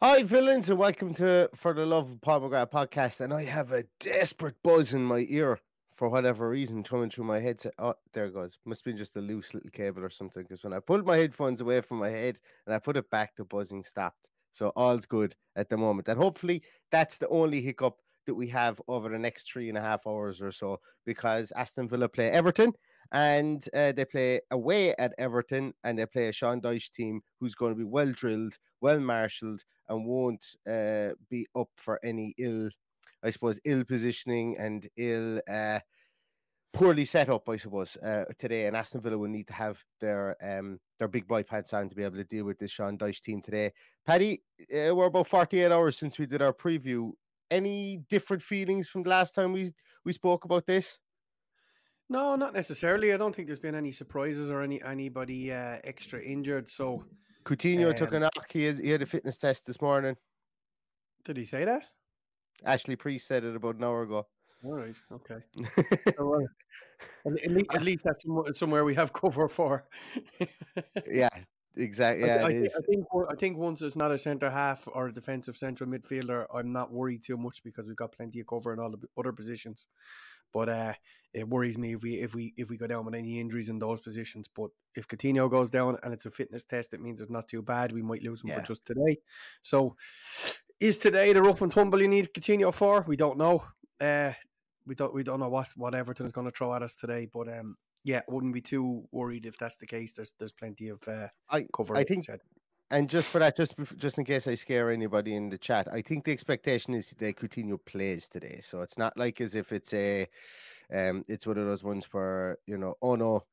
Hi, villains, and welcome to For the Love of McGrath podcast. And I have a desperate buzz in my ear for whatever reason coming through my headset. Oh, there it goes. Must be just a loose little cable or something. Because when I pulled my headphones away from my head and I put it back, the buzzing stopped. So all's good at the moment. And hopefully that's the only hiccup that we have over the next three and a half hours or so because Aston Villa play Everton and uh, they play away at Everton and they play a Sean Dyche team who's going to be well drilled, well marshaled, and won't uh, be up for any ill, I suppose, ill positioning and ill, uh, poorly set up, I suppose, uh, today. And Aston Villa will need to have their um, their big boy pants on to be able to deal with this Sean Dyche team today. Paddy, uh, we're about 48 hours since we did our preview. Any different feelings from the last time we, we spoke about this? No, not necessarily. I don't think there's been any surprises or any anybody uh, extra injured. So Coutinho took a Um, knock. He, has, he had a fitness test this morning. did he say that? Ashley Preece said it about an hour ago. All right. Okay. So, uh, at, least, at least that's somewhere- we have cover for. yeah, exactly. I, Yeah, I, thi- I think I think once it's not a centre half or a defensive central midfielder, I'm not worried too much because we've got plenty of cover in all the other positions. But uh, it worries me if we if we if we go down with any injuries in those positions. But if Coutinho goes down and it's a fitness test, it means it's not too bad. We might lose him Yeah. for just today. So is today the rough and tumble you need Coutinho for? We don't know. Uh, we don't we don't know what what Everton is going to throw at us today. But um, yeah, wouldn't be too worried if that's the case. There's there's plenty of uh, I, cover. I think said. And just for that, just just in case I scare anybody in the chat, I think the expectation is that Coutinho plays today. So it's not like as if it's a, um, it's one of those ones where you know, oh no,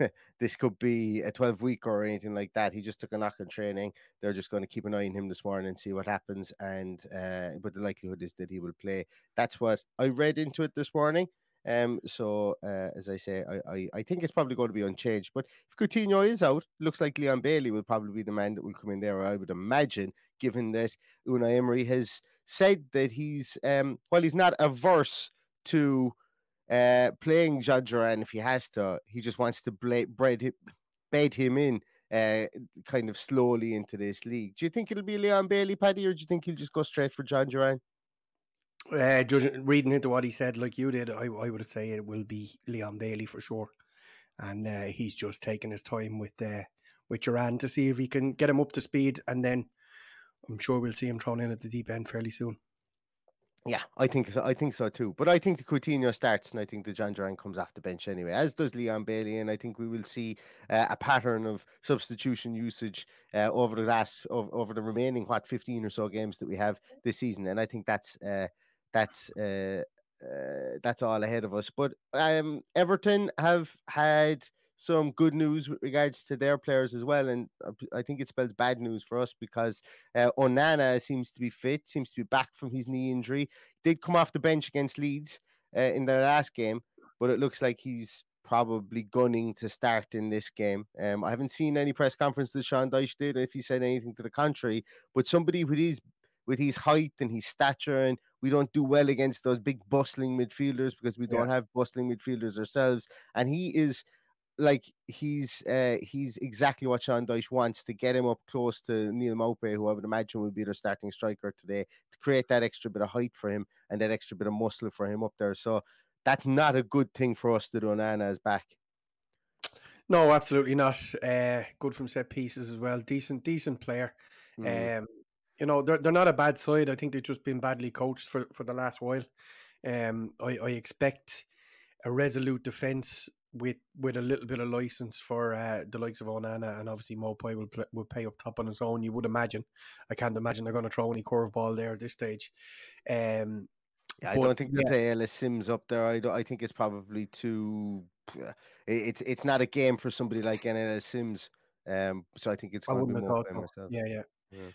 this could be a twelve week or anything like that. He just took a knock on training. They're just going to keep an eye on him this morning and see what happens. And uh, but the likelihood is that he will play. That's what I read into it this morning. Um, so uh, as I say, I, I I think it's probably going to be unchanged. But if Coutinho is out, looks like Leon Bailey will probably be the man that will come in there. I would imagine, given that Unai Emery has said that he's um, while he's not averse to uh, playing Jhon Duran if he has to, he just wants to bla- bread him, bed him in uh, kind of slowly into this league. Do you think it'll be Leon Bailey, Paddy, or do you think he'll just go straight for Jhon Duran? Uh, judging, reading into what he said, like you did, I, I would say it will be Leon Bailey for sure, and uh, he's just taking his time with uh, with Duran to see if he can get him up to speed, and then I'm sure we'll see him thrown in at the deep end fairly soon. Yeah, I think so. I think so too. But I think the Coutinho starts, and I think the Jhon Duran comes off the bench anyway, as does Leon Bailey. And I think we will see uh, a pattern of substitution usage uh, over the last over, over the remaining what fifteen or so games that we have this season. And I think that's uh, that's uh, uh, that's all ahead of us. But um, Everton have had some good news with regards to their players as well. And uh, I think it spells bad news for us because uh, Onana seems to be fit, seems to be back from his knee injury. Did come off the bench against Leeds uh, in their last game, but it looks like he's probably gunning to start in this game. Um, I haven't seen any press conference that Sean Dyche did, if he said anything to the contrary. But somebody with his with his height and his stature, and we don't do well against those big bustling midfielders because we don't have bustling midfielders ourselves. And he is like he's uh, he's exactly what Sean Dyche wants to get him up close to Neal Maupay, who I would imagine would be their starting striker today, to create that extra bit of height for him and that extra bit of muscle for him up there. So that's not a good thing for us to do. Nana is back. No, absolutely not. Uh, good from set pieces as well. Decent, decent player. Mm. Um, you know, they're they're not a bad side. I think they've just been badly coached for, for the last while. Um, I, I expect a resolute defence with with a little bit of license for uh, the likes of Onana and obviously Maupay will play, will pay up top on his own. You would imagine. I can't imagine they're going to throw any curveball there at this stage. Um, yeah, I but, don't think they yeah. play Ellis Sims up there. I, I think it's probably too. It's it's not a game for somebody like Ellis Sims. Um, so I think it's going to be more myself. Yeah, yeah.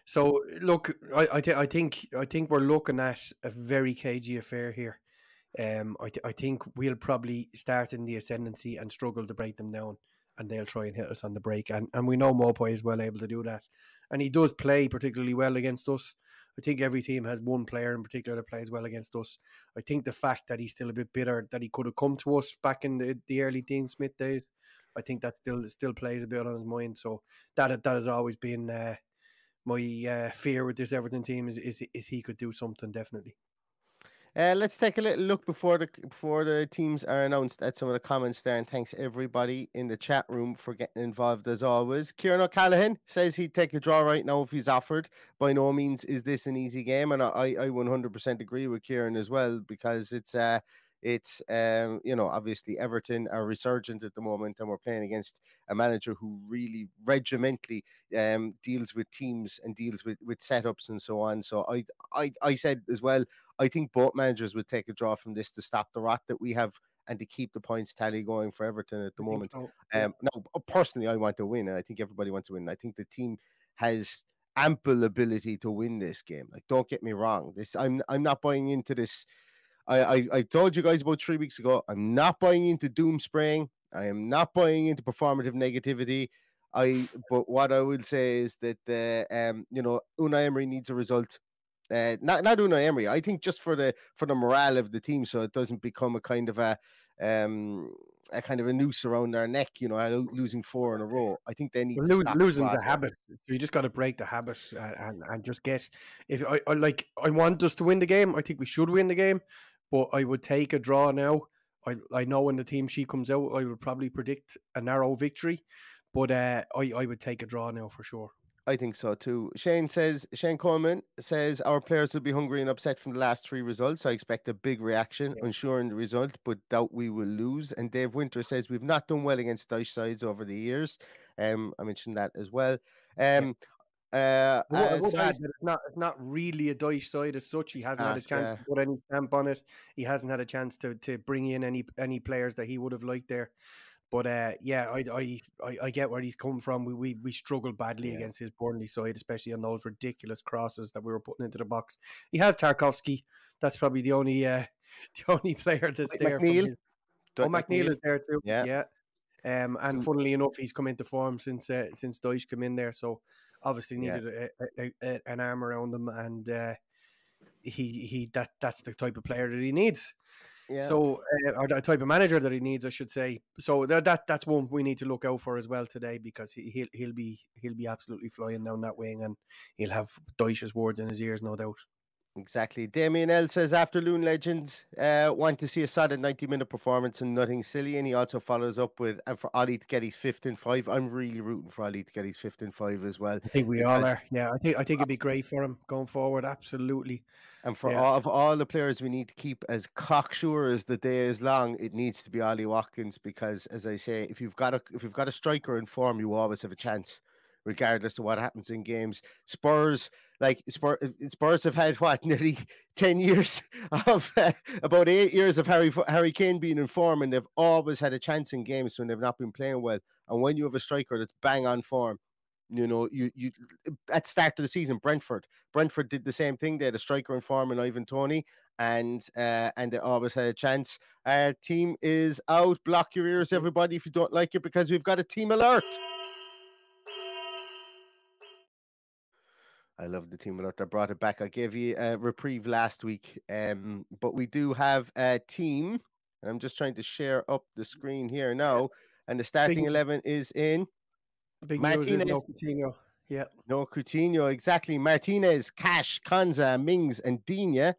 So look, I I, th- I think I think we're looking at a very cagey affair here. Um, I, th- I think we'll probably start in the ascendancy and struggle to break them down, and they'll try and hit us on the break. And and we know Maupay is well able to do that, and he does play particularly well against us. I think every team has one player in particular that plays well against us. I think the fact that he's still a bit bitter that he could have come to us back in the, the early Dean Smith days, I think that still still plays a bit on his mind. So that that has always been uh, my uh, fear with this Everton team is, is is he could do something definitely. Uh, let's take a little look before the before the teams are announced at some of the comments there, and thanks everybody in the chat room for getting involved as always. Kieran O'Callaghan says he'd take a draw right now if he's offered. By no means is this an easy game, and I I 100% agree with Kieran as well because it's uh it's um, you know obviously Everton are resurgent at the moment, and we're playing against a manager who really regimentally um, deals with teams and deals with with setups and so on. So I I I said as well, I think both managers would take a draw from this to stop the rot that we have and to keep the points tally going for Everton at the moment. So. Um, now, personally, I want to win, and I think everybody wants to win. I think the team has ample ability to win this game. Like, don't get me wrong. This I'm I'm not buying into this I, I, I told you guys about three weeks ago. I'm not buying into doom spraying. I am not buying into performative negativity. I but what I will say is that uh, um you know Unai Emery needs a result. Uh, not not Unai Emery. I think just for the for the morale of the team, so it doesn't become a kind of a um a kind of a noose around their neck. You know, losing four in a row. I think they need well, lo- losing the habit. So you just got to break the habit and, and, and just get. If I, I like, I want us to win the game. I think we should win the game but I would take a draw now. I, I know when the team sheet comes out, I will probably predict a narrow victory, but uh, I, I would take a draw now for sure. I think so too. Shane says Shane Coleman says our players will be hungry and upset from the last three results. I expect a big reaction, yeah. unsure in the result, but doubt we will lose. And Dave Winter says we've not done well against Dyche sides over the years. Um, I mentioned that as well. Um, yeah. Uh, uh, it's not it's not really a Dyche side as such. He hasn't not, had a chance yeah. to put any stamp on it. He hasn't had a chance to to bring in any any players that he would have liked there. But uh, yeah, I, I I get where he's come from. We we, we struggled badly yeah. against his Burnley side, especially on those ridiculous crosses that we were putting into the box. He has Tarkowski. That's probably the only uh, the only player that's like there. McNeil. Oh, McNeil, McNeil is there too. Yeah. yeah. Um, and funnily enough, he's come into form since uh, since Dyche came in there. So obviously needed yeah. a, a, a, an arm around him, and uh, he he that that's the type of player that he needs. Yeah. So, uh, or the type of manager that he needs, I should say. So that, that that's one we need to look out for as well today because he, he'll he'll be he'll be absolutely flying down that wing, and he'll have Dyche's words in his ears, no doubt. Exactly. Damien L says after Loon Legends, uh, want to see a solid 90 minute performance and nothing silly. And he also follows up with, and for Ollie to get his fifth and five. I'm really rooting for Ollie to get his fifth and five as well. I think we all are. Yeah, I think I think it'd be great for him going forward. Absolutely. And for Yeah. all of all the players we need to keep as cocksure as the day is long, it needs to be Ollie Watkins because, as I say, if you've got a if you've got a striker in form, you always have a chance, regardless of what happens in games. Spurs, like Spurs, Spurs have had what nearly ten years of uh, about eight years of Harry Harry Kane being in form, and they've always had a chance in games when they've not been playing well. And when you have a striker that's bang on form, you know, you you at start of the season, Brentford, Brentford did the same thing. They had a striker in form in Ivan Toney, and uh, and they always had a chance. Our team is out. Block your ears, everybody, if you don't like it, because we've got a team alert. I love the team alert. I brought it back. I gave you a reprieve last week, um, but we do have a team, and I'm just trying to share up the screen here now. And the starting Big- eleven is in. Big is no Martinez. Coutinho. Yeah. No Coutinho, exactly. Martinez, Cash, Konsa, Mings, and Digne.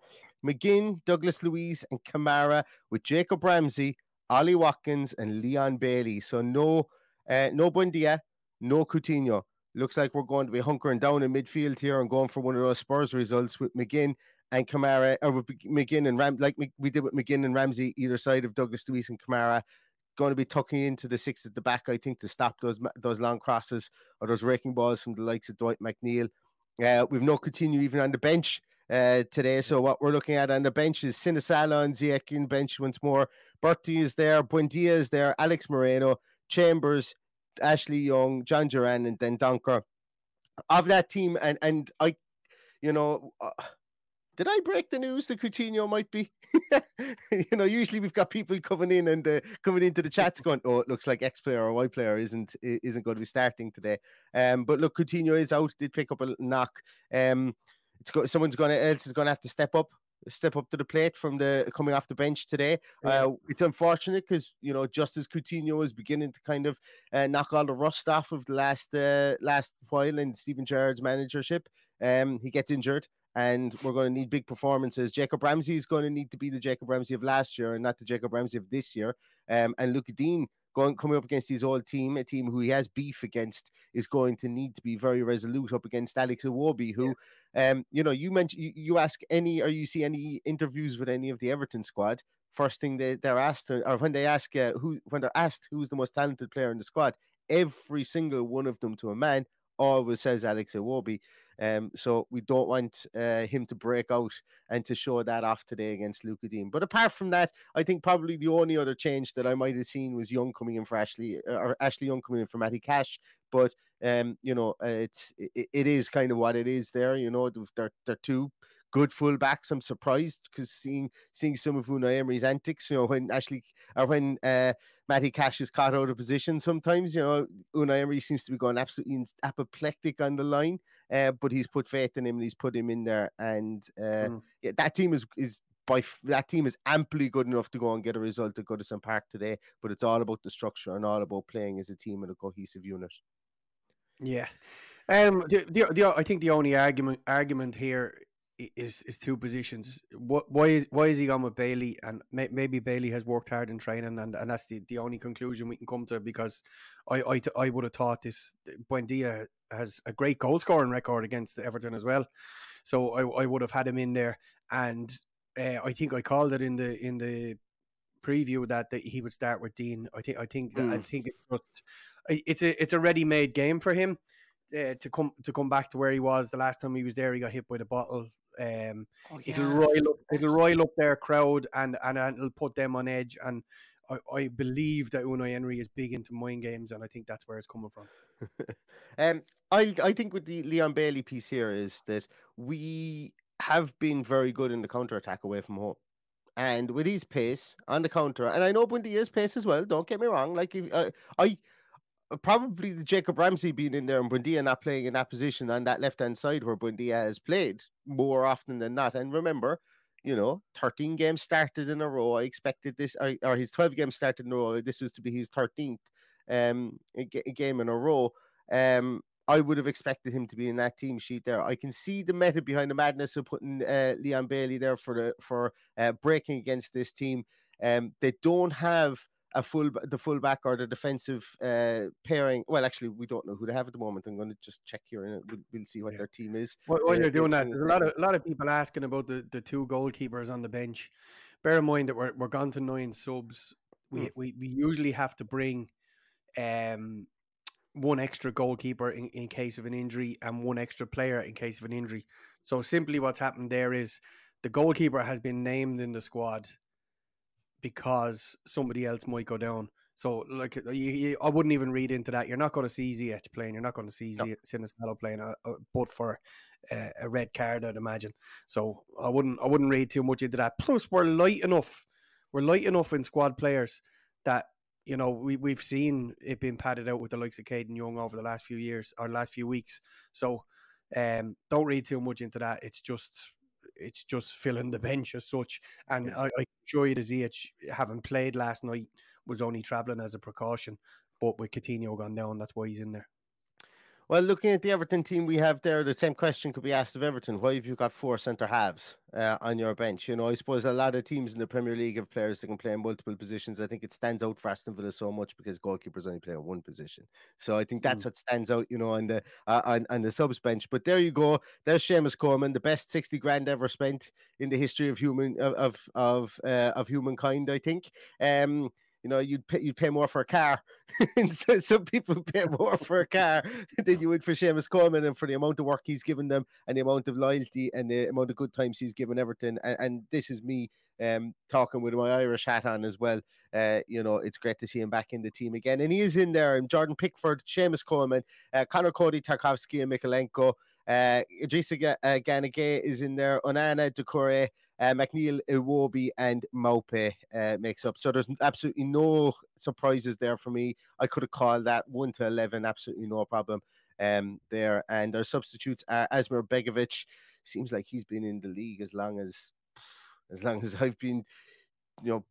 McGinn, Douglas Luiz, and Kamara with Jacob Ramsey, Ollie Watkins, and Leon Bailey. So no, uh, no Buendia, no Coutinho. Looks like we're going to be hunkering down in midfield here and going for one of those Spurs results with McGinn and Kamara, or with McGinn and Ram, like we did with McGinn and Ramsey, either side of Douglas Luiz and Kamara. Going to be tucking into the six at the back, I think, to stop those those long crosses or those raking balls from the likes of Dwight McNeil. Uh, we've no Coutinho even on the bench uh, today. So what we're looking at on the bench is Sinisalo and Zych in bench once more. Bertie is there, Buendia is there, Alex Moreno, Chambers, Ashley Young, Jhon Duran, and Dendoncker. Of that team, and and I, you know, uh, did I break the news that Coutinho might be? you know, usually we've got people coming in and uh, coming into the chats going, "Oh, it looks like X player or Y player isn't isn't going to be starting today." Um, but look, Coutinho is out. Did pick up a knock. Um, it's go- someone's going to else is going to have to step up, step up to the plate from the coming off the bench today. Uh, it's unfortunate because you know just as Coutinho is beginning to kind of uh, knock all the rust off of the last uh, last while in Steven Gerrard's managership, um, he gets injured. And we're going to need big performances. Jacob Ramsey is going to need to be the Jacob Ramsey of last year and not the Jacob Ramsey of this year. Um, and Lucas Digne going coming up against his old team, a team who he has beef against, is going to need to be very resolute up against Alex Iwobi, who, um, you know, you mentioned you, you ask any or you see any interviews with any of the Everton squad. First thing they, they're asked, or when they ask uh, who, when they're asked who's the most talented player in the squad, every single one of them to a man always says Alex Iwobi. Um, so we don't want uh, him to break out and to show that off today against Lucas Digne. But apart from that, I think probably the only other change that I might have seen was Young coming in for Ashley, or Ashley Young coming in for Matty Cash. But um, you know, uh, it's it, it is kind of what it is there. You know, they're they're two good fullbacks. I'm surprised because seeing seeing some of Unai Emery's antics, you know, when Ashley or when uh, Matty Cash is caught out of position, sometimes you know Unai Emery seems to be going absolutely apoplectic on the line. Uh, but he's put faith in him and he's put him in there, and uh, Mm. yeah, that team is is by f- that team is amply good enough to go and get a result at Goodison Park today. But it's all about the structure and all about playing as a team and a cohesive unit. Yeah. Um. The, the, the, I think the only argument argument here is is two positions. What why is why is he gone with Bailey? And may, maybe Bailey has worked hard in training, and, and that's the, the only conclusion we can come to. Because I I, I would have thought this Buendia has a great goal scoring record against Everton as well, so I I would have had him in there. And uh, I think I called it in the in the preview that, that he would start with Digne. I think I think that I Mm. think it's just it's a it's a ready made game for him uh, to come to come back to where he was the last time he was there. He got hit by the bottle. Um, it'll roil up, it'll roil up their crowd and and and it'll put them on edge. And I, I believe that Unai Emery is big into mind games, and I think that's where it's coming from. um, I I think with the Leon Bailey piece here is that we have been very good in the counter attack away from home. And with his pace on the counter, and I know Buendia's pace as well. Don't get me wrong. Like if, uh, I probably the Jacob Ramsey being in there and Buendia not playing in that position on that left hand side where Buendia has played more often than not. And remember, you know, 13 games started in a row. I expected this, or, his 12 games started in a row. This was to be his 13th um, game in a row. Um, I would have expected him to be in that team sheet there. I can see the method behind the madness of putting uh, Leon Bailey there for the for uh, breaking against this team. Um, they don't have a full the fullback or the defensive uh, pairing. Well, actually, we don't know who they have at the moment. I'm going to just check here and we'll, we'll see what Yeah. their team is. While, while Uh, you're doing that, there's a lot of a lot of people asking about the, the two goalkeepers on the bench. Bear in mind that we're we're gone to nine subs. We Mm. we, we usually have to bring um one extra goalkeeper in, in case of an injury and one extra player in case of an injury. So simply what's happened there is the goalkeeper has been named in the squad because somebody else might go down. So like you, you, I wouldn't even read into that. You're not going to see Zych playing. You're not going to see No. Sinisalo playing, uh, uh, but for uh, a red card, I'd imagine. So I wouldn't I wouldn't read too much into that. Plus, we're light enough. We're light enough in squad players that you know we we've seen it being padded out with the likes of Kadan Young over the last few years or last few weeks. So um, don't read too much into that. It's just it's just filling the bench as such. And I, I assure you, the Zych having played last night was only travelling as a precaution. But with Coutinho gone down, that's why he's in there. Well, looking at the Everton team we have there, the same question could be asked of Everton. Why have you got four centre halves uh, on your bench? You know, I suppose a lot of teams in the Premier League have players that can play in multiple positions. I think it stands out for Aston Villa so much because goalkeepers only play in one position. So I think that's what stands out, you know, on the uh, on, on the subs bench. But there you go. There's Seamus Coleman, the best sixty grand ever spent in the history of human of of of, uh, of humankind. I think. Um, you know, you'd pay, you'd pay more for a car. and so some people pay more for a car than you would for Seamus Coleman and for the amount of work he's given them and the amount of loyalty and the amount of good times he's given Everton. And, and this is me um, talking with my Irish hat on as well. Uh, you know, it's great to see him back in the team again. And he is in there. And Jordan Pickford, Seamus Coleman, uh, Conor Coady, Tarkowski, and Mykolenko. Uh, Idrissa uh, Gana Gueye is in there. Onana, Doucouré, uh, McNeil, Iwobi, and Maupay uh, makes up. So there's absolutely no surprises there for me. I could have called that 1 to 11, absolutely no problem um, there. And our substitutes are Asmir Begovic. Seems like he's been in the league as long as as long as I've been, you know,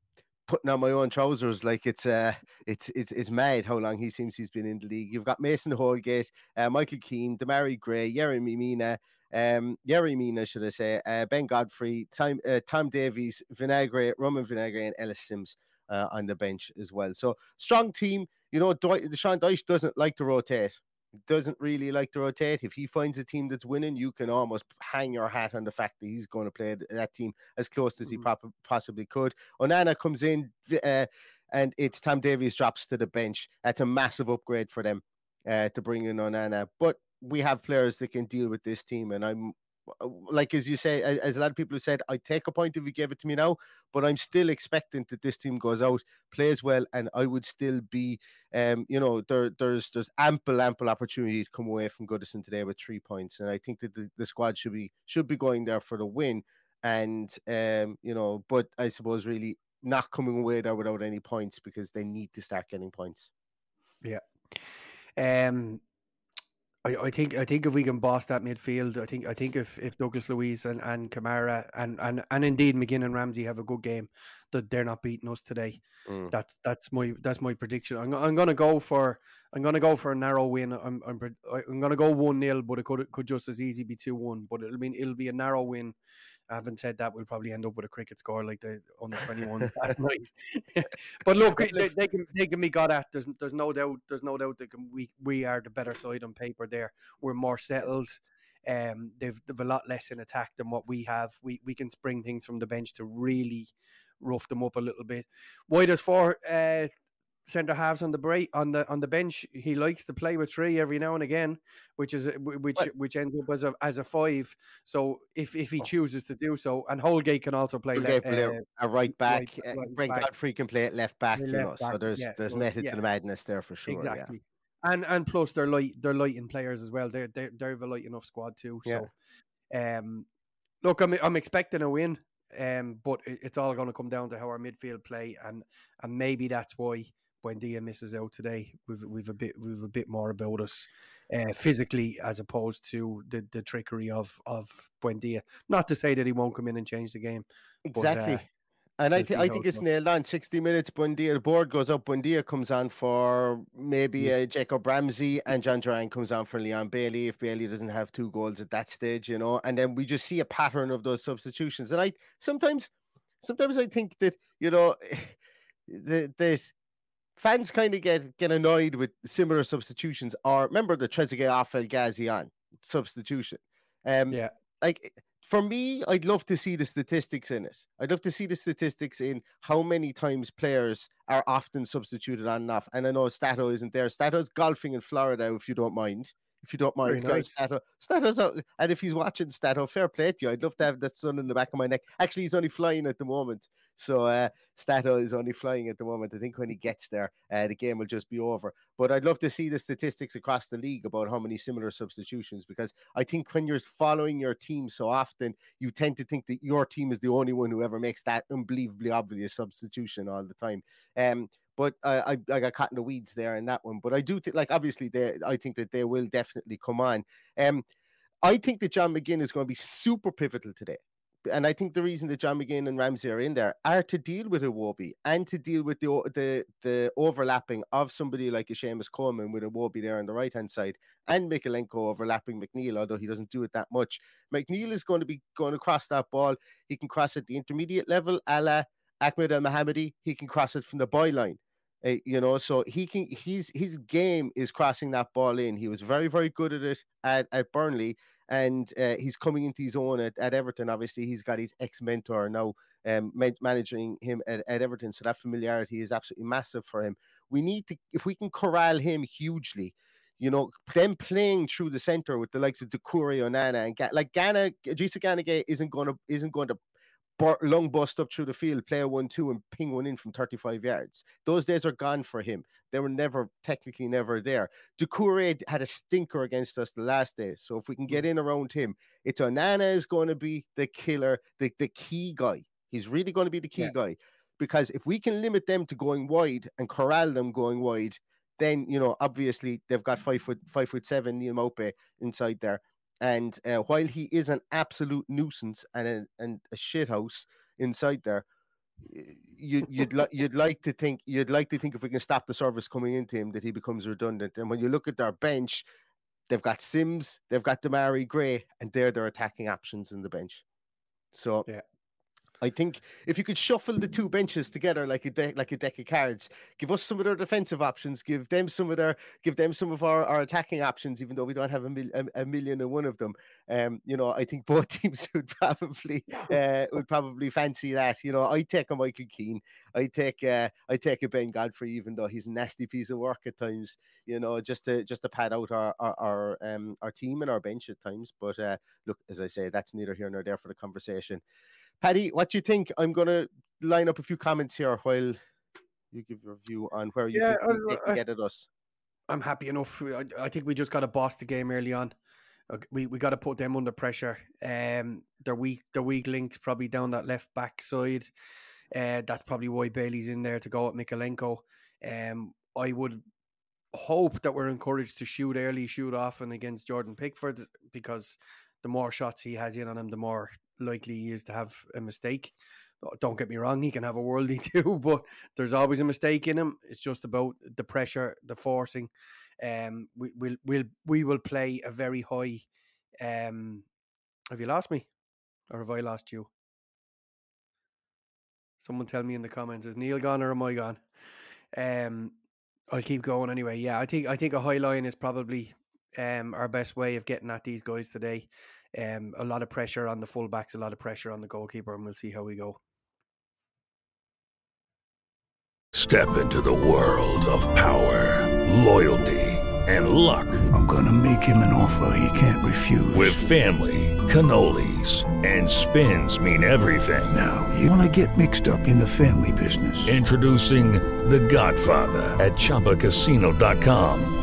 putting on my own trousers. Like it's uh it's it's it's mad how long he seems he's been in the league. You've got Mason Holgate, uh, Michael Keane, Demarai Gray, Jeremy Mina, um, Yerry Mina, should I say, uh, Ben Godfrey, Tom, uh, Tom Davies, Vinagre, Roman Vinagre, and Ellis Sims uh, on the bench as well. So strong team. You know, Dwy- Sean Dyche doesn't like to rotate. Doesn't really like to rotate. If he finds a team that's winning, you can almost hang your hat on the fact that he's going to play that team as close as he Mhm. prob- possibly could. Onana comes in, uh, and it's Tom Davies drops to the bench. That's a massive upgrade for them uh, to bring in Onana. But we have players that can deal with this team, and I'm uh, like as you say, as a lot of people have said, I take a point if you give it to me now, but I'm still expecting that this team goes out, plays well, and I would still be, um, you know, there, there's there's ample ample opportunity to come away from Goodison today with three points, and I think that the, the squad should be should be going there for the win, and um, you know, but I suppose really not coming away there without any points because they need to start getting points. Yeah. Um, I, I think I think if we can boss that midfield, I think I think if, if Douglas Luiz and, and Kamara and, and, and indeed McGinn and Ramsey have a good game, that they're not beating us today. Mm. That's that's my that's my prediction. I'm, I'm gonna go for I'm gonna go for a narrow win. I'm I'm, I'm gonna go one 0 but it could could just as easy be two one. But it'll be it'll be a narrow win. I haven't said that we'll probably end up with a cricket score like the under twenty one last night. but look, they, they can they can be got at. There's there's no doubt there's no doubt that can, we we are the better side on paper. There, we're more settled. Um, they've they've a lot less in attack than what we have. We we can spring things from the bench to really rough them up a little bit. Why does four uh, centre halves on the break on the on the bench? He likes to play with three every now and again, which is which Well- which ends up as a as a five. So if if he Oh. chooses to do so, and Holgate can also play. Okay, le- play uh, a right back. right- uh, right Brent back. Godfrey can play at left back. Play You know, left so there's yeah, there's so, method yeah. to the madness there for sure. yeah. exactly. And and plus they're light they're light in players as well. They're they're they're a light enough squad too. So um look I'm I'm expecting a win. Um but it's all gonna come down to how our midfield play and and maybe that's why Buendia misses out today. We've we've a bit we've a bit more about us uh, physically as opposed to the, the trickery of of Buendia. Not to say that he won't come in and change the game. but, uh, Exactly. and I, th- I think it's goes. nailed on. 60 minutes, Buendia, the board goes up. Buendia comes on for maybe Mm. uh, Jacob Ramsey, and Jhon Duran comes on for Leon Bailey if Bailey doesn't have two goals at that stage, you know. And then we just see a pattern of those substitutions. And I sometimes, sometimes I think that, you know, that, that fans kind of get, get annoyed with similar substitutions. Or remember the Trezeguet off El Ghazi on substitution. Um, Yeah. like for me, I'd love to see the statistics in it. I'd love to see the statistics in how many times players are often substituted on and off. And I know Stato isn't there. Stato's golfing in Florida, if you don't mind. If you don't mind, nice. Stato. Stato's out, and if he's watching Stato, fair play to you. I'd love to have that sun in the back of my neck. Actually, he's only flying at the moment, so uh, Stato is only flying at the moment. I think when he gets there, uh, the game will just be over. But I'd love to see the statistics across the league about how many similar substitutions, because I think when you're following your team so often, you tend to think that your team is the only one who ever makes that unbelievably obvious substitution all the time. Um, but I, I I got caught in the weeds there in that one. But I do think, like, obviously, they I think that they will definitely come on. Um, I think that John McGinn is going to be super pivotal today. And I think the reason that John McGinn and Ramsey are in there are to deal with Iwobi and to deal with the the the overlapping of somebody like a Seamus Coleman with Iwobi there on the right hand side and Mykolenko overlapping McNeil, although he doesn't do it that much. McNeil is going to be going to cross that ball. He can cross at the intermediate level, a la Ahmed Elmohamady. He can cross it from the byline. Uh, you know, so he can. He's his game is crossing that ball in. He was very, very good at it at, at Burnley, and uh, he's coming into his own at, at Everton. Obviously, he's got his ex mentor now um, man- managing him at, at Everton, so that familiarity is absolutely massive for him. We need to, if we can corral him hugely, you know, them playing through the center with the likes of Doucouré, Onana, and Ga- like Ghana, Jisa Gana Gueye isn't going to isn't going to long bust up through the field, play a one-two, and ping one in from 35 yards. Those days are gone for him. They were never technically never there. Doucouré had a stinker against us the last day, so if we can get hmm. in around him, it's Onana is going to be the killer, the the key guy. He's really going to be the key Yeah. guy because if we can limit them to going wide and corral them going wide, then you know obviously they've got hmm. five foot five foot seven Neal Maupay inside there. And uh, while he is an absolute nuisance and a, and a shithouse inside there, you, you'd like you'd like to think you'd like to think if we can stop the service coming into him that he becomes redundant. And when you look at their bench, they've got Sims, they've got Demarai Gray, and they're their attacking options in the bench. So Yeah. I think if you could shuffle the two benches together like a deck like a deck of cards, give us some of their defensive options, give them some of their give them some of our, our attacking options, even though we don't have a, mil, a, a million and one of them. Um, you know, I think both teams would probably uh, would probably fancy that. You know, I take a Michael Keane, I take uh, I take a Ben Godfrey, even though he's a nasty piece of work at times. You know, just to just to pad out our our our, um, our team and our bench at times. But uh, look, as I say, that's neither here nor there for the conversation. Paddy, what do you think? I'm going to line up a few comments here while you give your view on where you Yeah, think I- they can I- get at us. I'm happy enough. I, I think we just got to boss the game early on. We we got to put them under pressure. Um, their weak their weak links probably down that left back side. Uh, that's probably why Bailey's in there to go at Mykolenko. Um, I would hope that we're encouraged to shoot early, shoot often against Jordan Pickford because the more shots he has in on him, the more likely he is to have a mistake. Uh, Don't get me wrong, he can have a worldie too, but there's always a mistake in him. It's just about the pressure, the forcing. Um, we will we'll, we will play a very high. Um, have you lost me, or have I lost you? Someone tell me in the comments: Is Neil gone or am I gone? Um, I'll keep going anyway. Yeah, I think I think a high line is probably um our best way of getting at these guys today. Um, a lot of pressure on the fullbacks, a lot of pressure on the goalkeeper, and we'll see how we go. Step into the world of power, loyalty, and luck. I'm gonna make him an offer he can't refuse. With family, cannolis, and spins mean everything. Now, you wanna get mixed up in the family business. Introducing The Godfather at ChumbaCasino.com.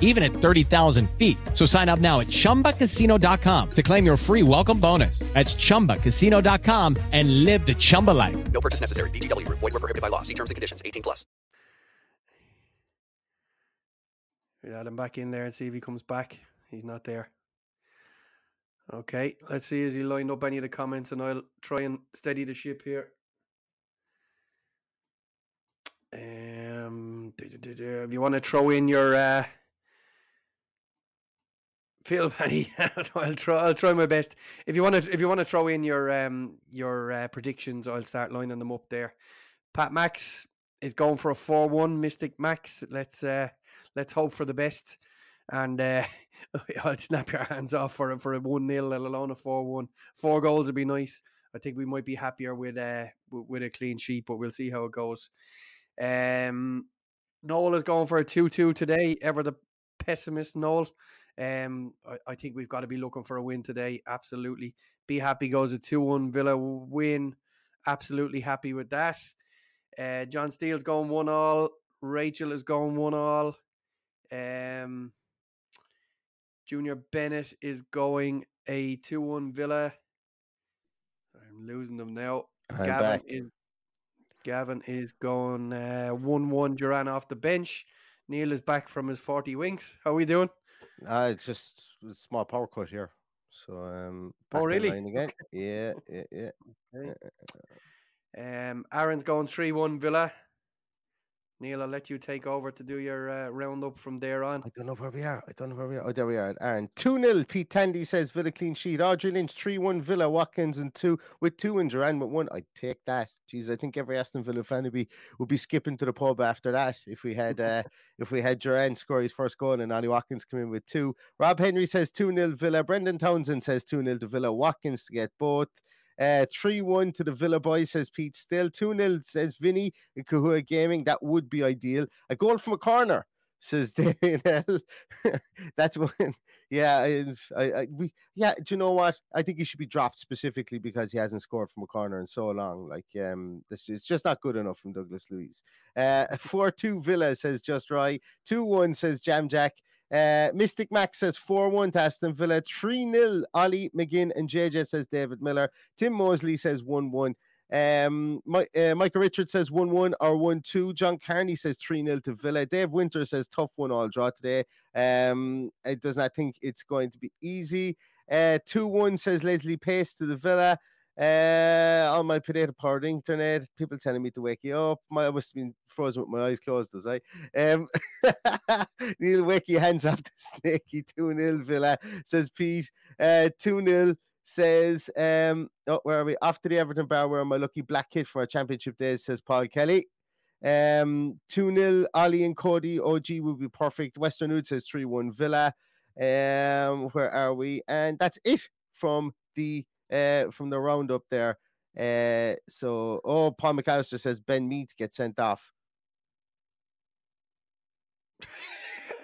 even at 30,000 feet. So sign up now at ChumbaCasino.com to claim your free welcome bonus. That's ChumbaCasino.com and live the Chumba life. No purchase necessary. VGW Group. Void were prohibited by law. See terms and conditions. 18 plus. We add him back in there and see if he comes back. He's not there. Okay, let's see as he lined up any of the comments, and I'll try and steady the ship here. Um, if you want to throw in your uh, Phil Penny, I'll try. I'll try my best. If you want to, if you want to throw in your um your uh, predictions, I'll start lining them up there. Pat Max is going for a four-one. Mystic Max. Let's uh, let's hope for the best. And uh, I'll snap your hands off for a, for a one 0 let alone a four one. Four goals would be nice. I think we might be happier with uh with a clean sheet, but we'll see how it goes. Um, Noel is going for a two two today. Ever the pessimist, Noel. Um, I, I think we've got to be looking for a win today. Absolutely. Be happy goes a two one Villa win. Absolutely happy with that. Uh, John Steele's going one all. Rachel is going one all. Um, Junior Bennett is going a 2 1 Villa. I'm losing them now. I'm Gavin back. is Gavin is going uh, 1 1 Duran off the bench. Neil is back from his 40 winks. How are we doing? Uh, it's just a small power cut here. So um Oh, really? again. Yeah, yeah, yeah. Okay. Um, Aaron's going 3 1 Villa. Neil, I'll let you take over to do your uh, roundup from there on. I don't know where we are. I don't know where we are. Oh, there we are. Aaron. 2 0. Pete Tandy says Villa clean sheet. Audrey Lynch 3 1 Villa. Watkins and 2 with 2 and Duran with 1. I'd take that. Jeez, I think every Aston Villa fan would be, would be skipping to the pub after that if we had uh, if we had Duran score his first goal and Ollie Watkins come in with 2. Rob Henry says 2 0 Villa. Brendan Townsend says 2 0 to Villa. Watkins to get both. Uh, 3 1 to the Villa boys, says Pete. Still 2 0, says Vinny in Kahua Gaming. That would be ideal. A goal from a corner, says Daniel. That's one. Yeah, I, I, we, yeah. Do you know what? I think he should be dropped specifically because he hasn't scored from a corner in so long. Like, um, this is just not good enough from Douglas Luiz. Uh, four two Villa says just right. Two one says Jam Jack. Uh, Mystic Max says 4 1 to Aston Villa. 3 0 Ollie McGinn and JJ says David Miller. Tim Mosley says 1 1. Um, My, uh, Michael Richards says 1 1 or 1 2. John Carney says 3 0 to Villa. Dave Winter says tough one all draw today. Um, it does not think it's going to be easy. Uh, 2 1 says Leslie Pace to the Villa. Uh, on my potato powered internet, people telling me to wake you up. My, I must have been frozen with my eyes closed, as I. Um, Neil wake your hands off the snaky 2 0 Villa, says Pete. Uh, 2 0 says, um, oh, where are we? After the Everton bar, wearing my lucky black kit for our championship days, says Paul Kelly. Um, 2 0 Ali and Coady. OG will be perfect. Western Wood says 3 1 Villa. Um, where are we? And that's it from the uh from the roundup there. Uh, so oh, Paul McAllister says Ben Mead get sent off.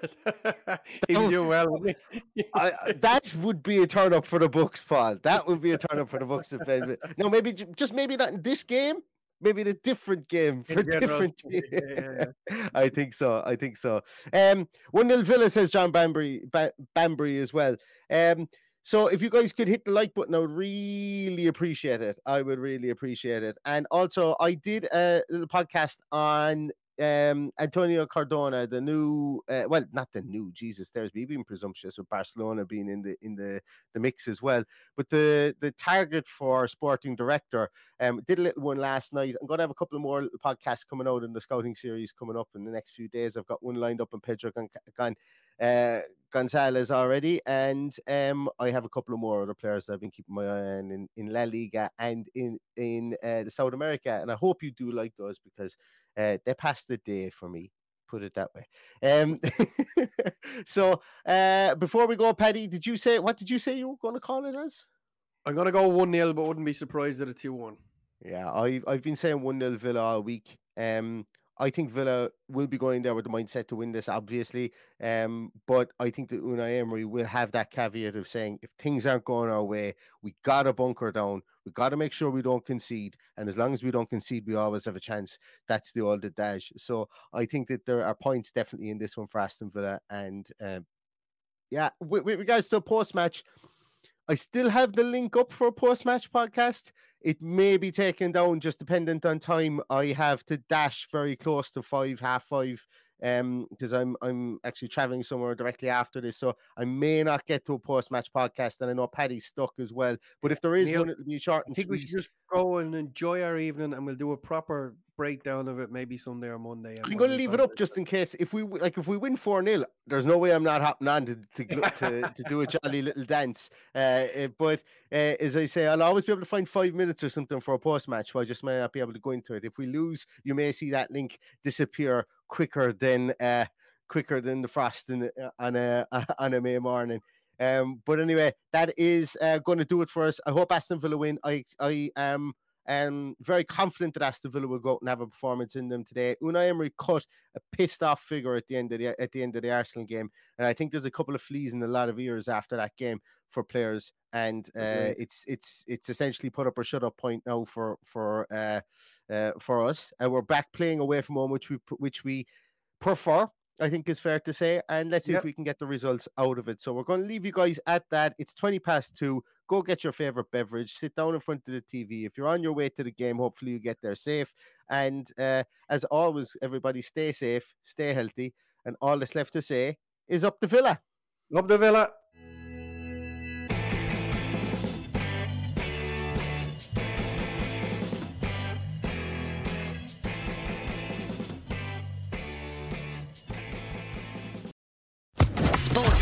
He's doing well. I, that would be a turn up for the books, Paul. That would be a turn up for the books. If Ben, no, maybe just maybe not in this game. Maybe in a different game for different. Yeah, yeah. I think so. I think so. Um, one nil Villa says John Bambury, ba- Bambury as well. Um, so if you guys could hit the like button, I would really appreciate it. I would really appreciate it. And also, I did a little podcast on um, Antonio Cordón, the new, uh, well, not the new, Jesus, there's me being presumptuous with Barcelona being in the in the the mix as well. But the the target for sporting director, um, did a little one last night. I'm going to have a couple of more podcasts coming out in the scouting series coming up in the next few days. I've got one lined up in Pedro Gon uh, Gonzalez already, and um, I have a couple of more other players that I've been keeping my eye on in, in La Liga and in in uh, the South America. And I hope you do like those because uh, they pass the day for me. Put it that way. Um, so uh, before we go, Paddy, did you say what did you say you were going to call it as? I'm going to go 1 0, but wouldn't be surprised at a 2 1. Yeah, I've, I've been saying 1 0 Villa all week. Um, I think Villa will be going there with the mindset to win this, obviously. Um, but I think that Unai Emery will have that caveat of saying if things aren't going our way, we got to bunker down. We got to make sure we don't concede. And as long as we don't concede, we always have a chance. That's the old adage. So I think that there are points definitely in this one for Aston Villa. And um, yeah, with, with regards to a post match, I still have the link up for a post match podcast. It may be taken down just dependent on time. I have to dash very close to five, half five, um, because I'm I'm actually traveling somewhere directly after this, so I may not get to a post match podcast. And I know Paddy's stuck as well. But if there is Neil, one, it'll be short I and think we should just go and enjoy our evening and we'll do a proper breakdown of it maybe Sunday or Monday. I'm going to leave it up just in case if we like if we win four 0 there's no way I'm not hopping on to to to, to do a jolly little dance. Uh, uh, but uh, as I say, I'll always be able to find five minutes or something for a post match. So I just may not be able to go into it. If we lose, you may see that link disappear quicker than uh, quicker than the frost in uh, on a on a May morning. Um, but anyway, that is uh, going to do it for us. I hope Aston Villa win. I I am um, very confident that Aston Villa will go out and have a performance in them today. Unai Emery cut a pissed off figure at the end of the at the end of the Arsenal game, and I think there's a couple of fleas in a lot of ears after that game for players, and uh, Agreed. it's it's it's essentially put up or shut up point now for for uh, uh, for us. And we're back playing away from home, which we which we prefer. I think is fair to say, and let's see Yep. if we can get the results out of it. So we're going to leave you guys at that. It's twenty past two. Go get your favorite beverage. Sit down in front of the TV. If you're on your way to the game, hopefully you get there safe. And uh, as always, everybody stay safe, stay healthy, and all that's left to say is up the villa. Up the Villa.